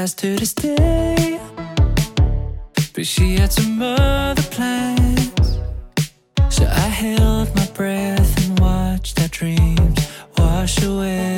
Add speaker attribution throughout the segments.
Speaker 1: fast to stay. But she had some other plans. So I held my breath and watched our dreams wash away.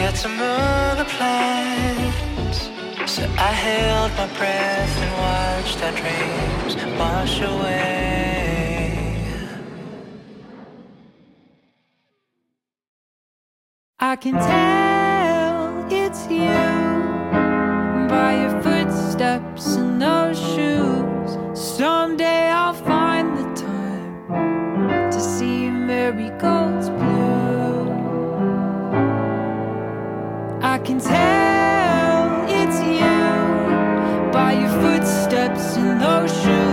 Speaker 1: had some other plans. So I held my breath and watched our dreams wash away. I can tell it's you by your footsteps can tell it's you by your footsteps in those shoes.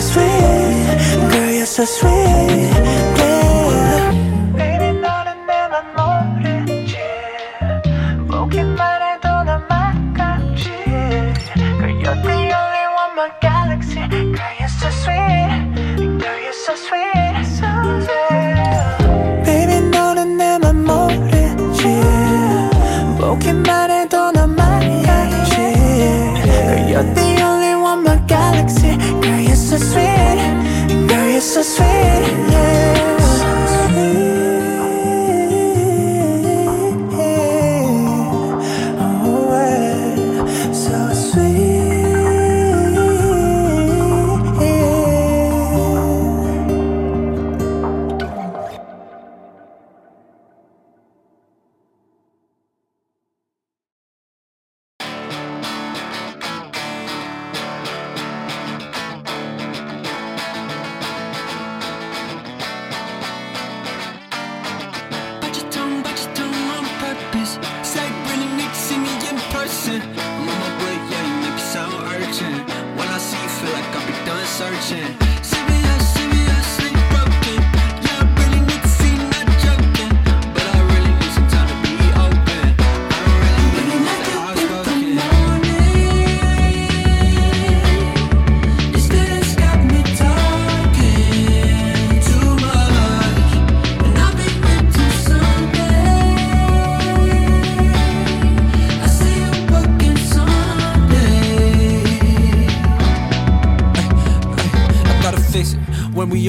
Speaker 2: so sweet, girl, you're so sweet.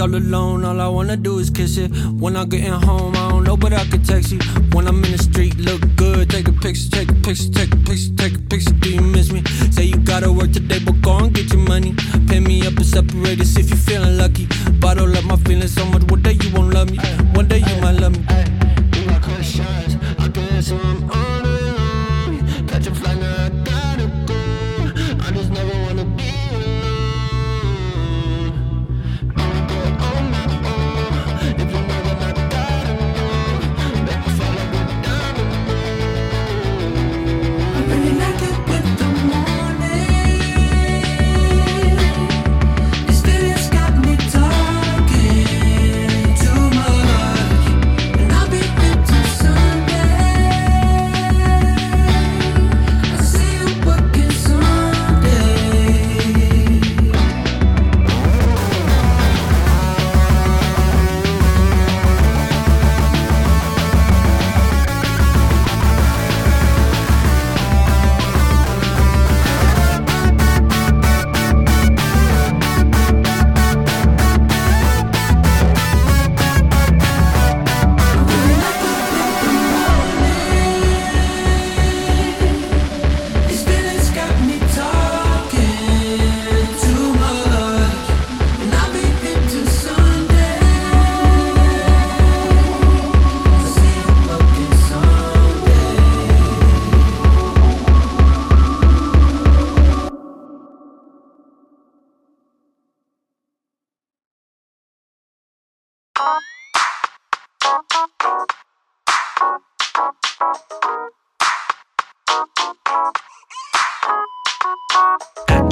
Speaker 3: all alone, all I wanna do is kiss it. When I'm getting home, I don't know, but I can text you.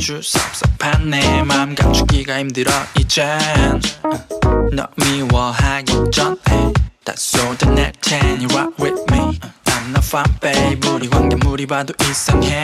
Speaker 4: 아주 섭섭한 내 맘 감추기가 힘들어 이젠 너 미워하기 전에 다 쏟아낼 테니 rock with me I'm not fun babe 우리 관계 무리 봐도 이상해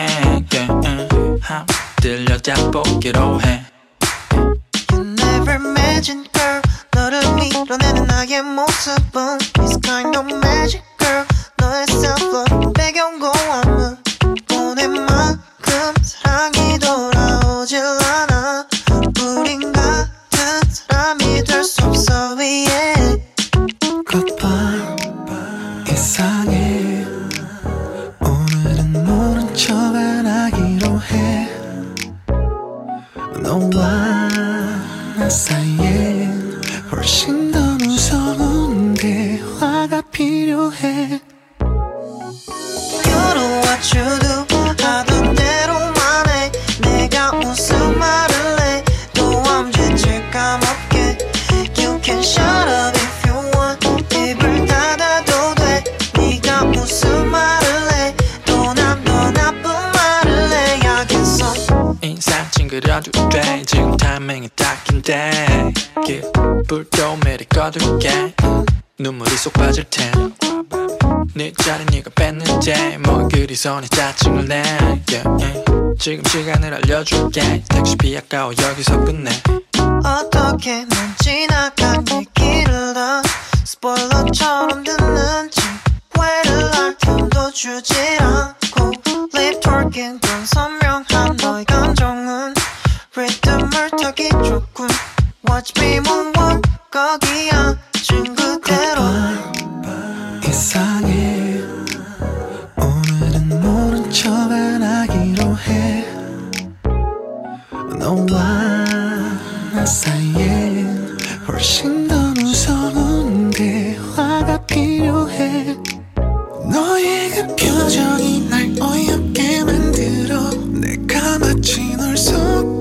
Speaker 4: 해
Speaker 5: You know 하던 대로만 해. 내가 무슨 말을 해도 엄지칠 까먹게. You can shut up if you want. 입을 닫아도 돼. 네가 무슨 말을 더 나쁜 말을 해야겠어.
Speaker 4: 인상 찡그려도 돼. 지금 타이밍이 딱인데. 불도 매리 꺼둘게. 눈물이 쏙 빠질 테 손에 짜증을 내 yeah, yeah. 지금 시간을 알려줄게. 택시비 아까워 여기서 끝내.
Speaker 5: 어떻게 넌 지나간 얘기를 다 스포일러처럼 듣는지 왜를 알 틈도 주지 않고 Lip talking 건 선명한 너의 감정은 리듬을 타기 좋군. Watch me moonwalk 거기 앉은 그대로.
Speaker 6: 이상해 오늘은 모른 척안 하기로 해. 너와 나 사이에 훨씬 더 무서운 대화가 필요해. 너의 그 표정이 날 어이없게 만들어 내가 마치 널 속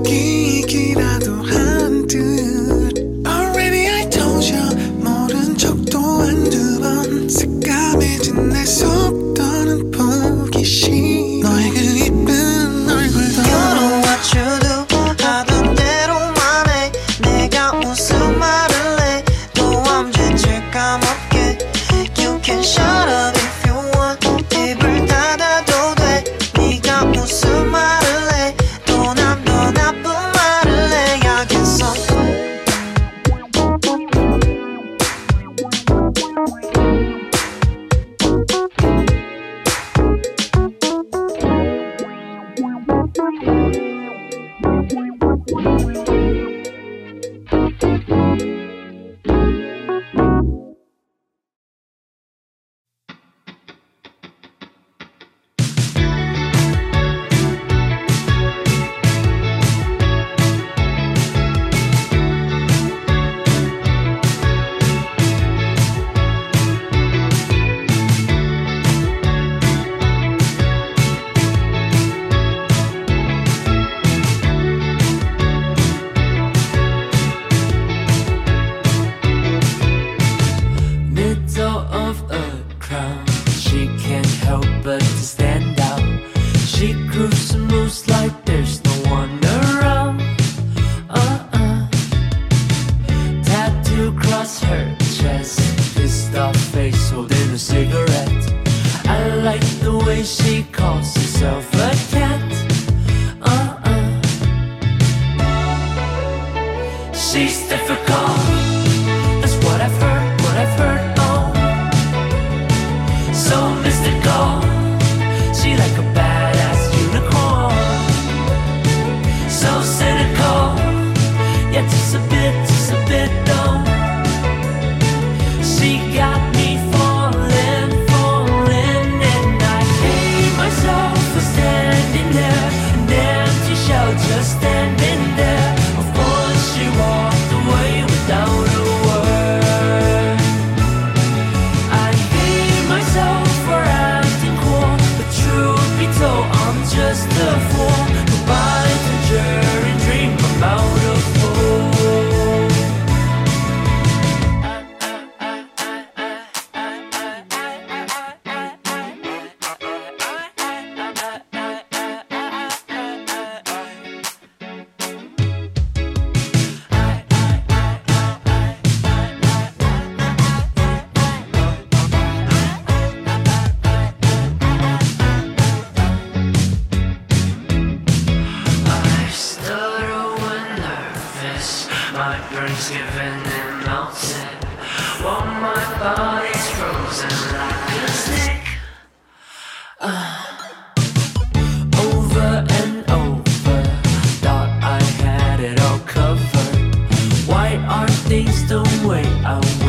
Speaker 6: I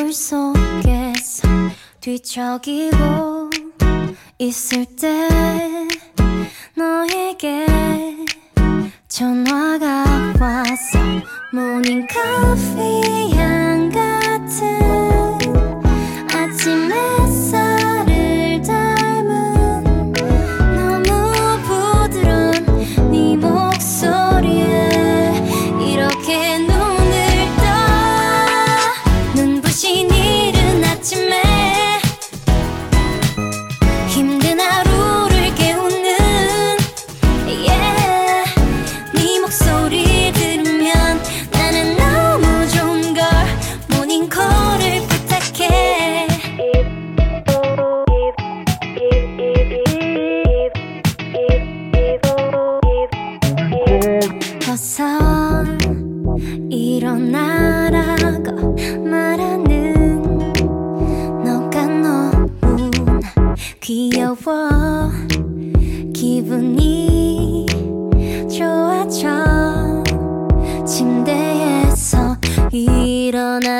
Speaker 6: 물
Speaker 7: 속에서 뒤척이고 있을 때 너에게 전화가 와서 모닝 커피 향 같은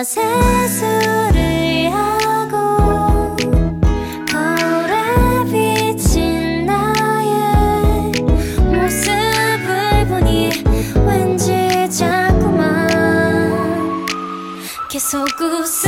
Speaker 7: 나 세수를 하고 거울에 비친 나의 모습을 보니 왠지 자꾸만 계속
Speaker 8: 웃어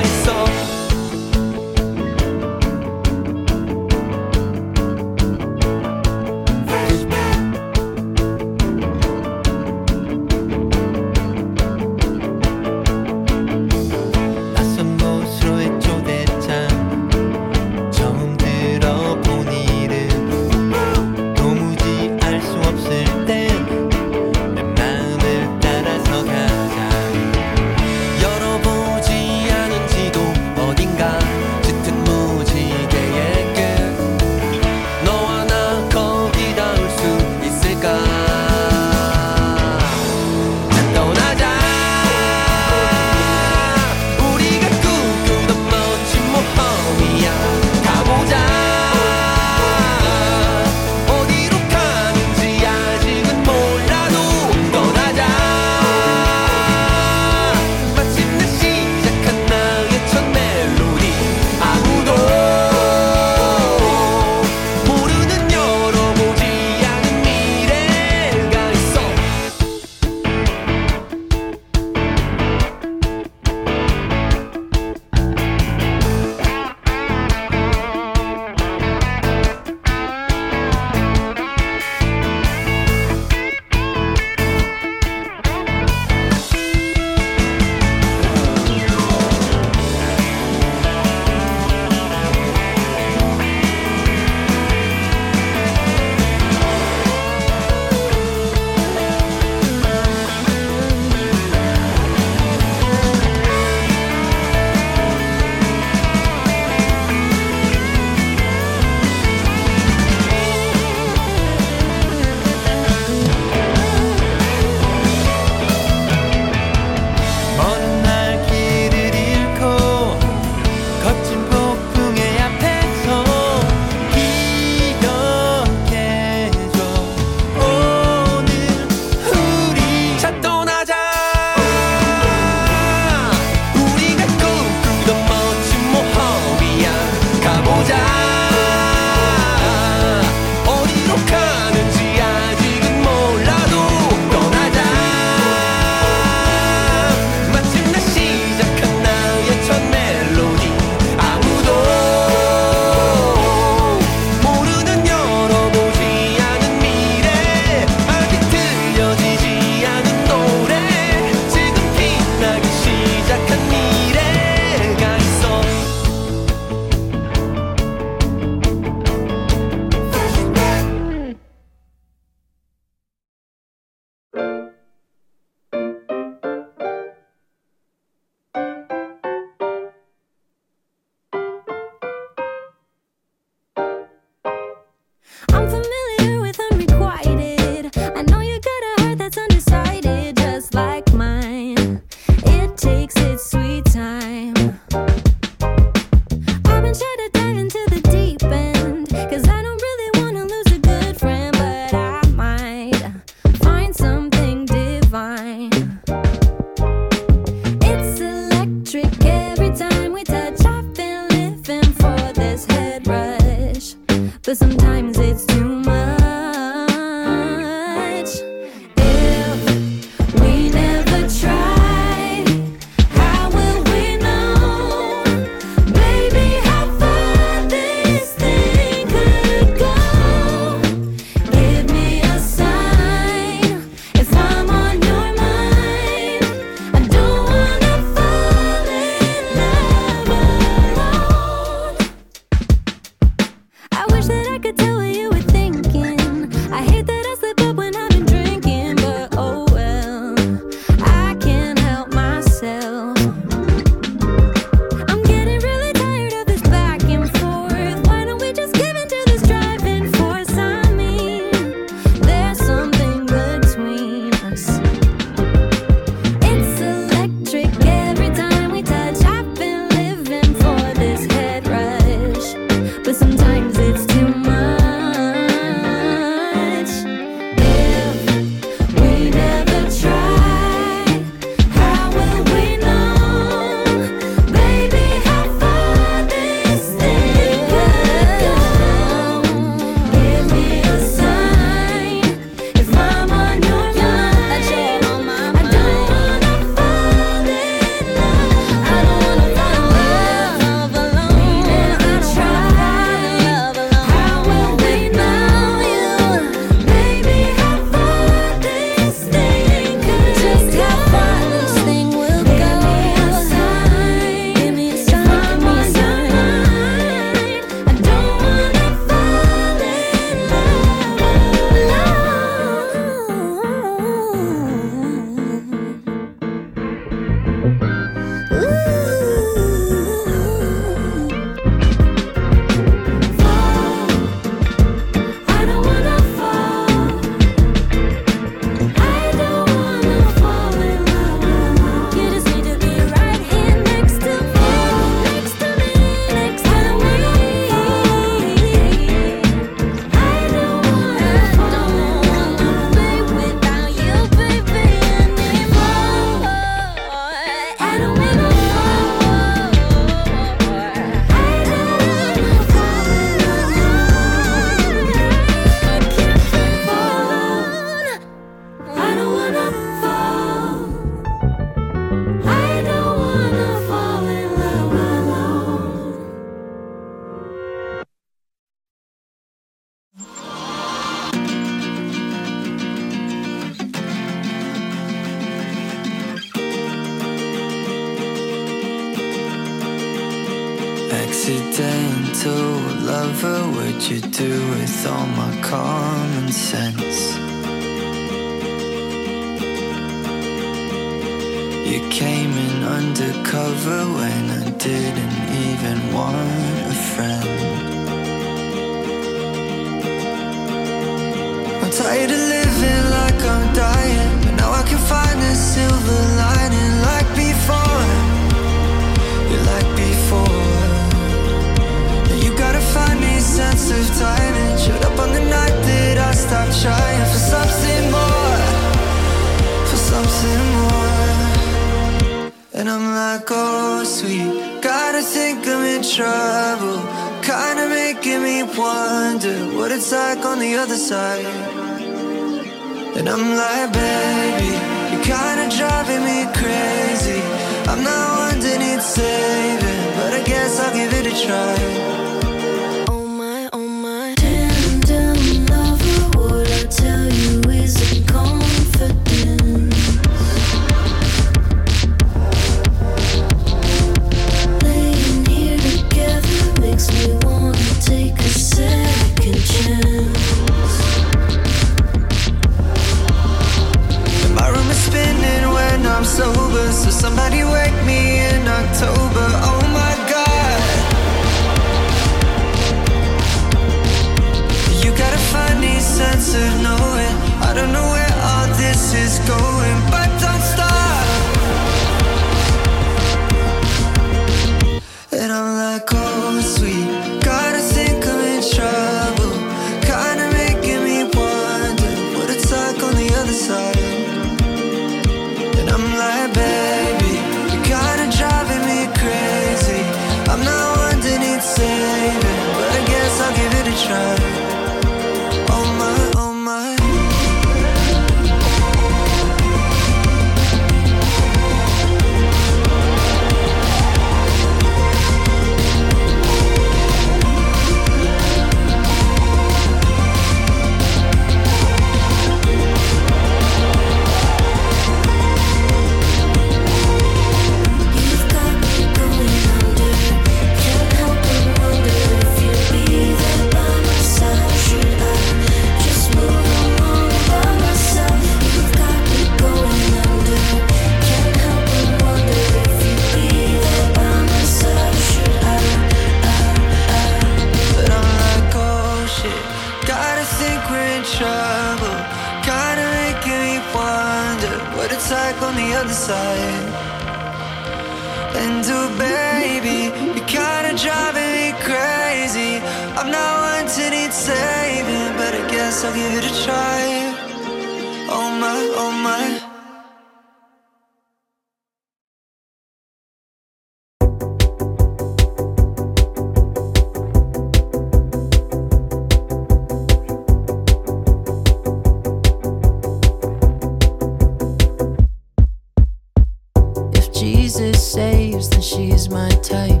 Speaker 9: saves, then she's my type.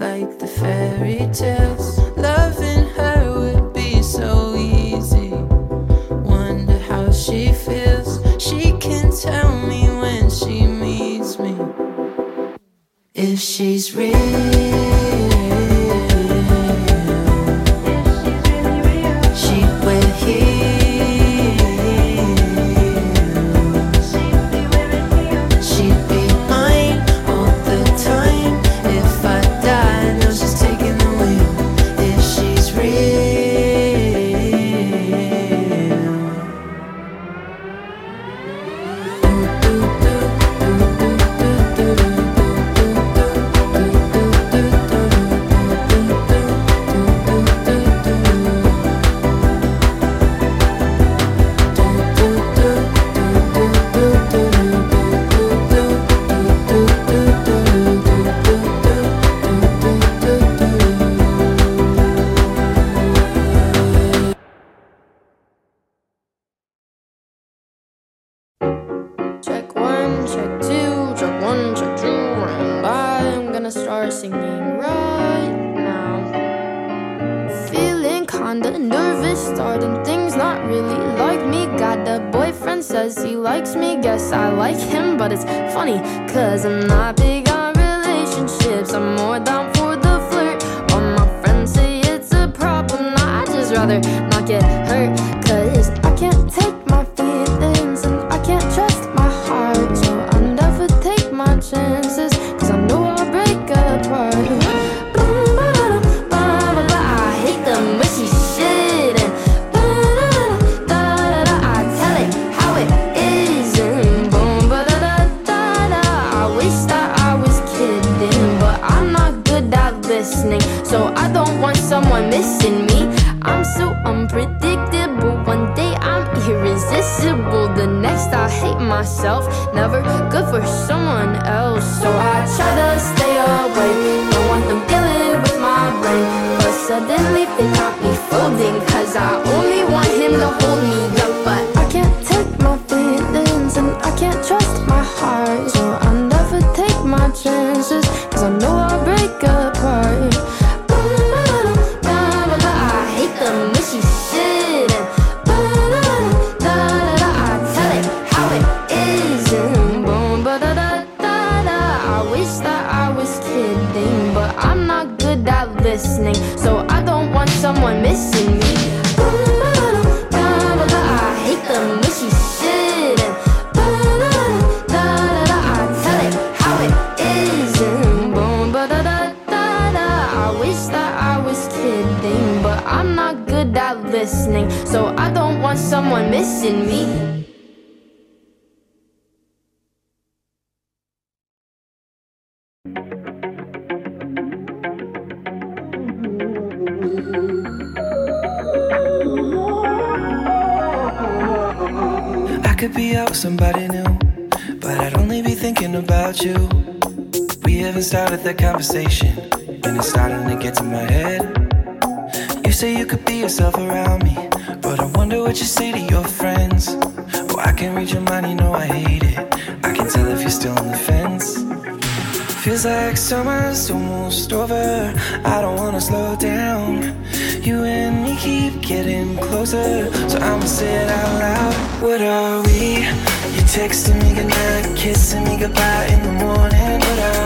Speaker 9: like the fairy tales. Loving her would be so easy. Wonder how she feels. She can tell me when she meets me if she's real.
Speaker 10: not be folding Cause I only want him to hold me
Speaker 2: conversation, and it's starting to get to my head. You say you could be yourself around me, but I wonder what you say to your friends. Oh, I can read your mind, you know I hate it. I can tell if you're still on the fence. Feels like summer's almost over. I don't wanna slow down. You and me keep getting closer, so I'ma say it out loud. What are we? You texting me goodnight, kissing me goodbye in the morning. What are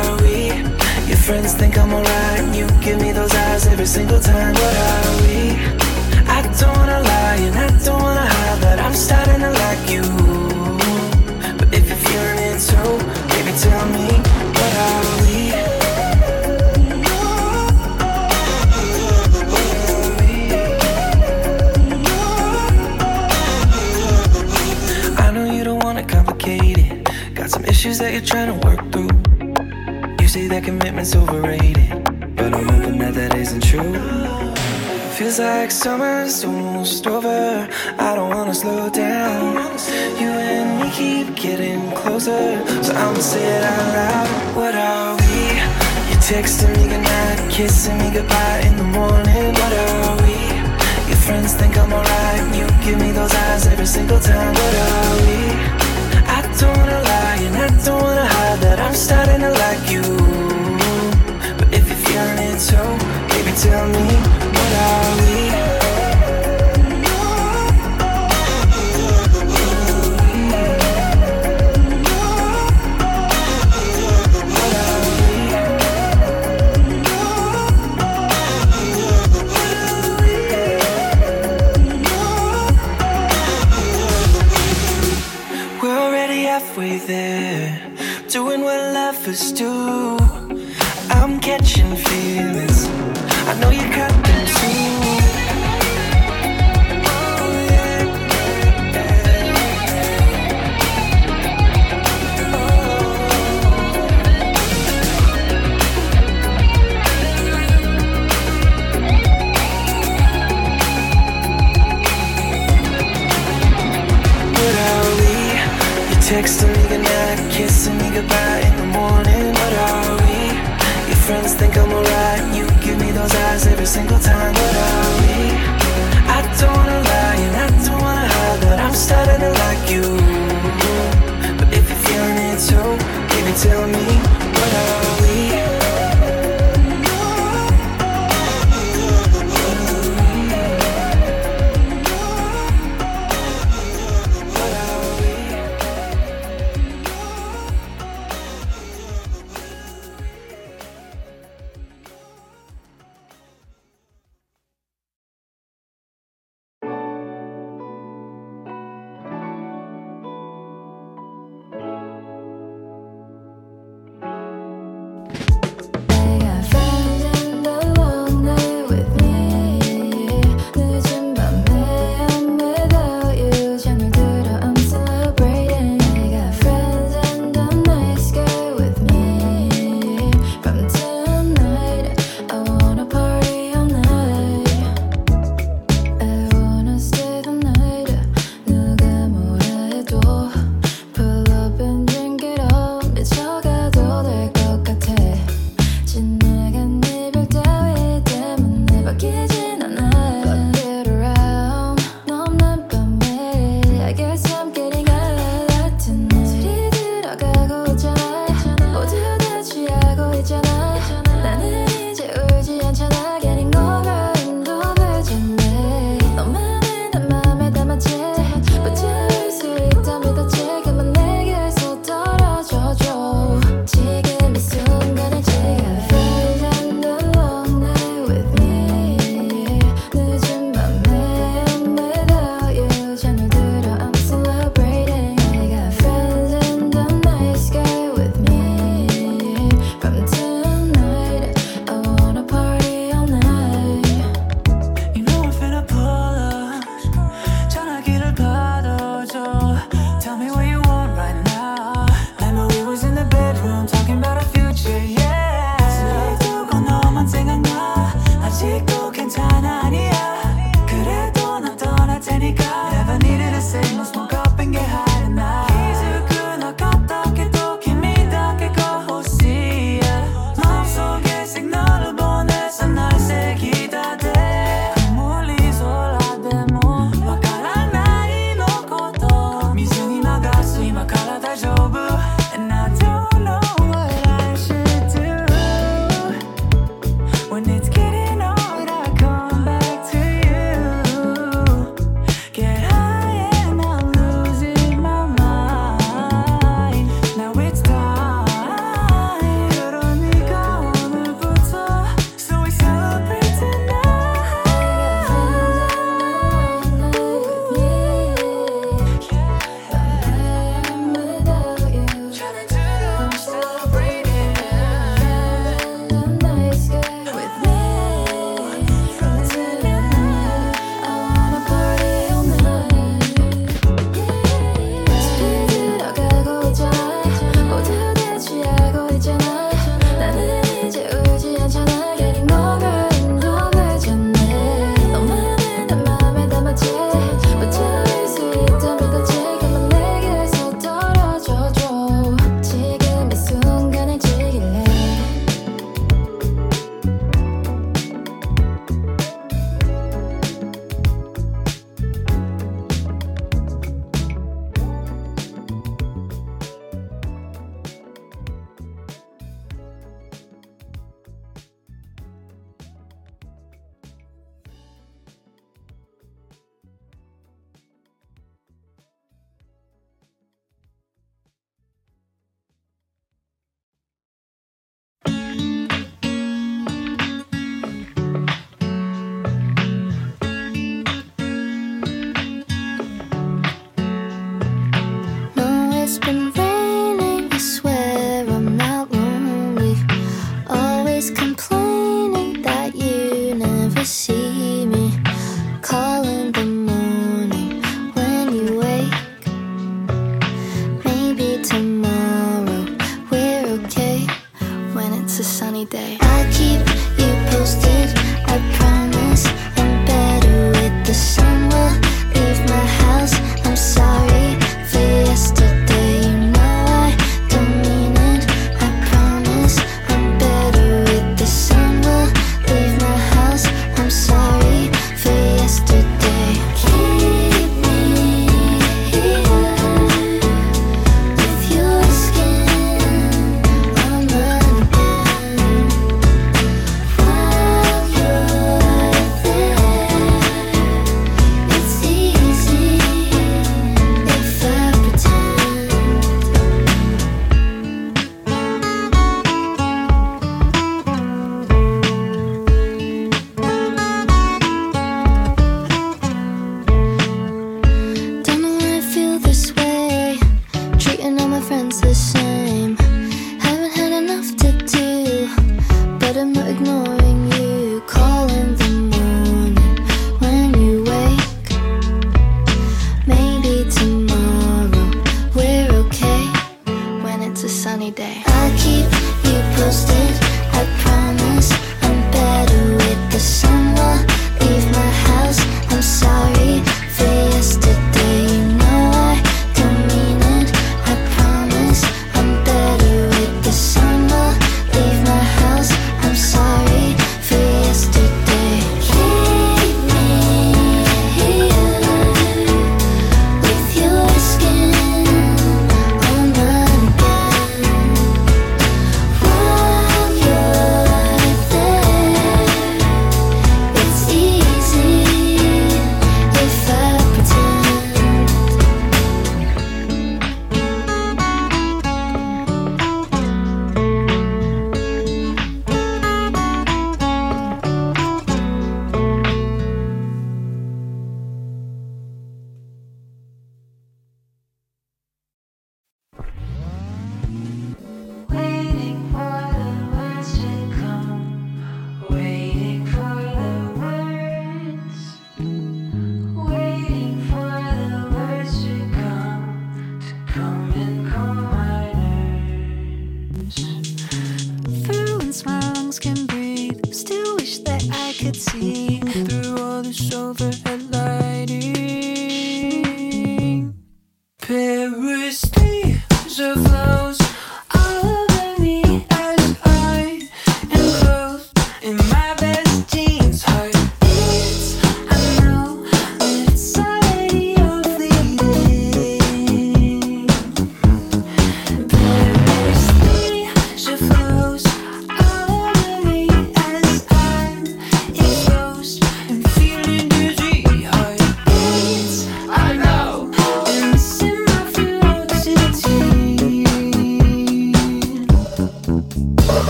Speaker 2: friends think I'm alright, you give me those eyes every single time. What are we? I don't wanna lie, and I don't wanna hide that I'm starting to like you. But if you're feeling it too, baby, tell me, what are we? I know you don't want it. Got some issues that you're trying to work that commitment's overrated, but I'm hoping that that isn't true. Feels like summer's almost over. I don't wanna slow down. You and me keep getting closer, so I'ma say it out loud. What are we? You texting me goodnight, kissing me goodbye in the morning. What are we? Your friends think I'm alright, you give me those eyes every single time. What are we? I don't wanna lie, and I don't wanna hide that I'm starting to like you. Tell me, what are we? Halfway there, You texting me goodnight, kissing me goodbye in the morning. What are we? Your friends think I'm alright. You give me those eyes every single time. What are we? I don't wanna lie and I don't wanna hide that I'm starting to like you. But if you're feeling it too, baby, tell me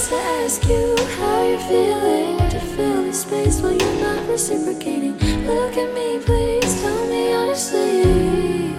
Speaker 2: place
Speaker 9: to
Speaker 1: ask you how you're feeling. To fill the space while you're not reciprocating. Look at me, please. Tell me honestly.